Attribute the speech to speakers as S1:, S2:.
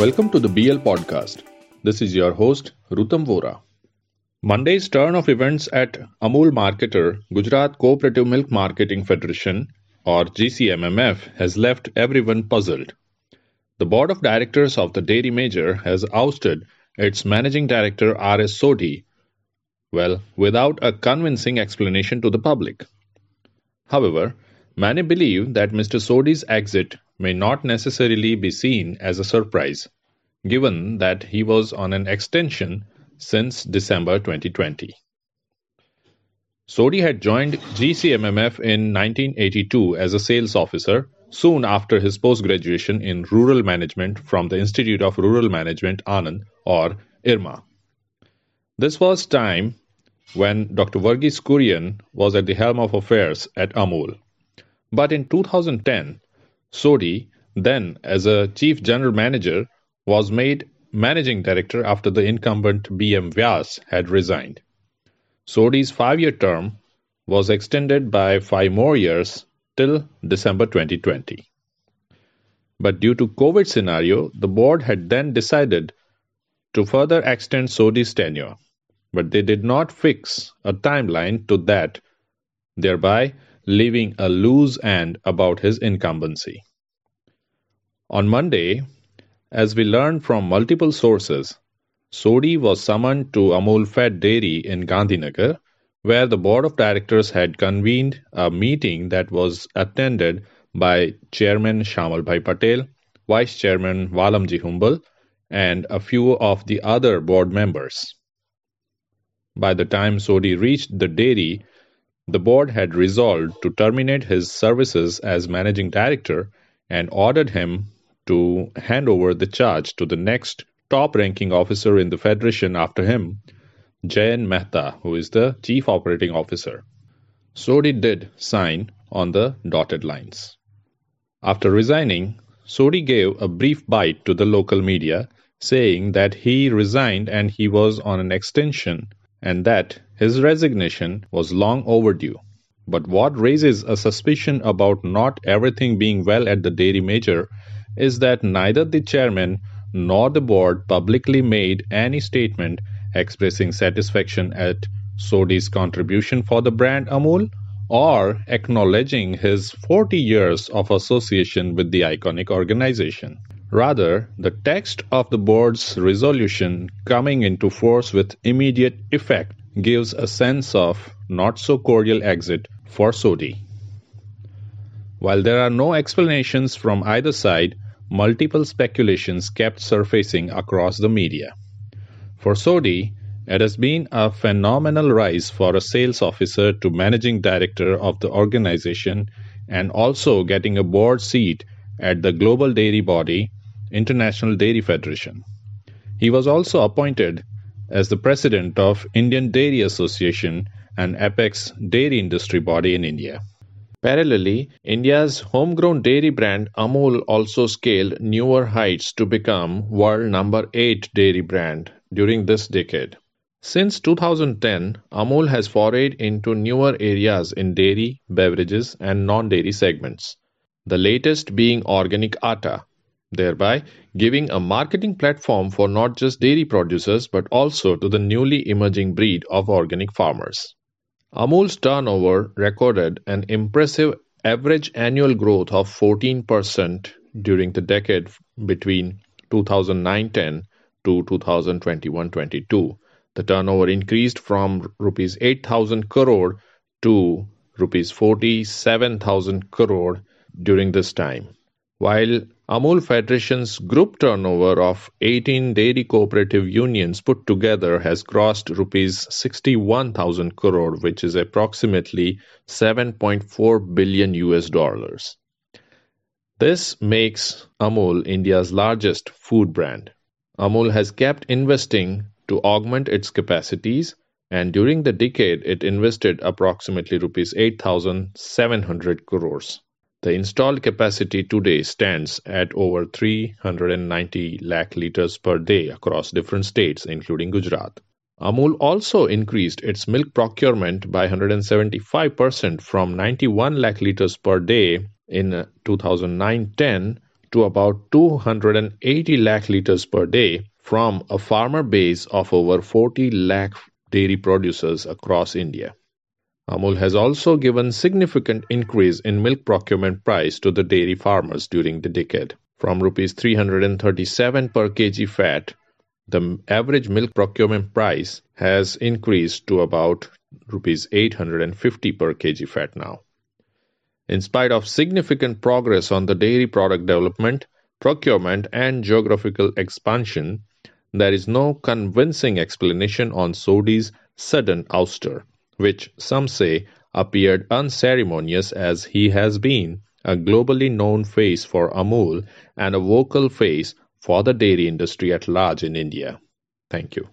S1: Welcome to the BL podcast. This is your host, Rutam Vora. Monday's turn of events at Amul Marketer, Gujarat Cooperative Milk Marketing Federation, or GCMMF, has left everyone puzzled. The board of directors of the dairy major has ousted its managing director R.S. Sodhi, well, without a convincing explanation to the public. However, many believe that Mr. Sodhi's exit may not necessarily be seen as a surprise, given that he was on an extension since December 2020. Sodhi had joined GCMMF in 1982 as a sales officer soon after his post graduation in rural management from the Institute of Rural Management Anand or IRMA. This was time when Dr. Verghese Kurian was at the helm of affairs at Amul. But in 2010, Sodhi, then as a chief general manager, was made managing director after the incumbent B.M. Vyas had resigned. Sodhi's five year term was extended by five more years till December 2020. But due to COVID scenario, the board had then decided to further extend Sodhi's tenure, but they did not fix a timeline to that, thereby leaving a loose end about his incumbency. On Monday, as we learned from multiple sources, Sodhi was summoned to Amul Fed Dairy in Gandhinagar, where the board of directors had convened a meeting that was attended by Chairman Shamalbhai Patel, Vice Chairman Valamji Humbal, and a few of the other board members. By the time Sodhi reached the dairy, the board had resolved to terminate his services as managing director and ordered him to hand over the charge to the next top ranking officer in the federation after him, Jayan Mehta, who is the chief operating officer. Sodhi did sign on the dotted lines. After resigning, Sodhi gave a brief bite to the local media, saying that he resigned and he was on an extension and that his resignation was long overdue. But what raises a suspicion about not everything being well at the dairy major is that neither the chairman nor the board publicly made any statement expressing satisfaction at Sodhi's contribution for the brand Amul or acknowledging his 40 years of association with the iconic organization. Rather, the text of the board's resolution coming into force with immediate effect gives a sense of not so cordial exit for Sodhi. While there are no explanations from either side, multiple speculations kept surfacing across the media. For Sodhi, it has been a phenomenal rise for a sales officer to managing director of the organization and also getting a board seat at the global dairy body International Dairy Federation. He was also appointed as the president of Indian Dairy Association, an apex dairy industry body in India. Parallelly, India's homegrown dairy brand Amul also scaled newer heights to become world number 8 dairy brand during this decade. Since 2010, Amul has forayed into newer areas in dairy, beverages, and non dairy segments. The latest being organic atta, thereby giving a marketing platform for not just dairy producers but also to the newly emerging breed of organic farmers. Amul's turnover recorded an impressive average annual growth of 14% during the decade between 2009-10 to 2021-22. The turnover increased from rupees 8000 crore to rupees 47,000 crore during this time. While Amul Federation's group turnover of 18 dairy cooperative unions put together has crossed rupees 61,000 crore, which is approximately 7.4 billion US dollars. This makes Amul India's largest food brand. Amul has kept investing to augment its capacities and during the decade it invested approximately rupees 8700 crores. The installed capacity today stands at over 390 lakh liters per day across different states, including Gujarat. Amul also increased its milk procurement by 175% from 91 lakh liters per day in 2009 10 to about 280 lakh liters per day from a farmer base of over 40 lakh dairy producers across India. Amul has also given significant increase in milk procurement price to the dairy farmers during the decade. From rupees 337 per kg fat, the average milk procurement price has increased to about rupees 850 per kg fat now. In spite of significant progress on the dairy product development, procurement, and geographical expansion, there is no convincing explanation on Sodhi's sudden ouster, which some say appeared unceremonious as he has been a globally known face for Amul and a vocal face for the dairy industry at large in India. Thank you.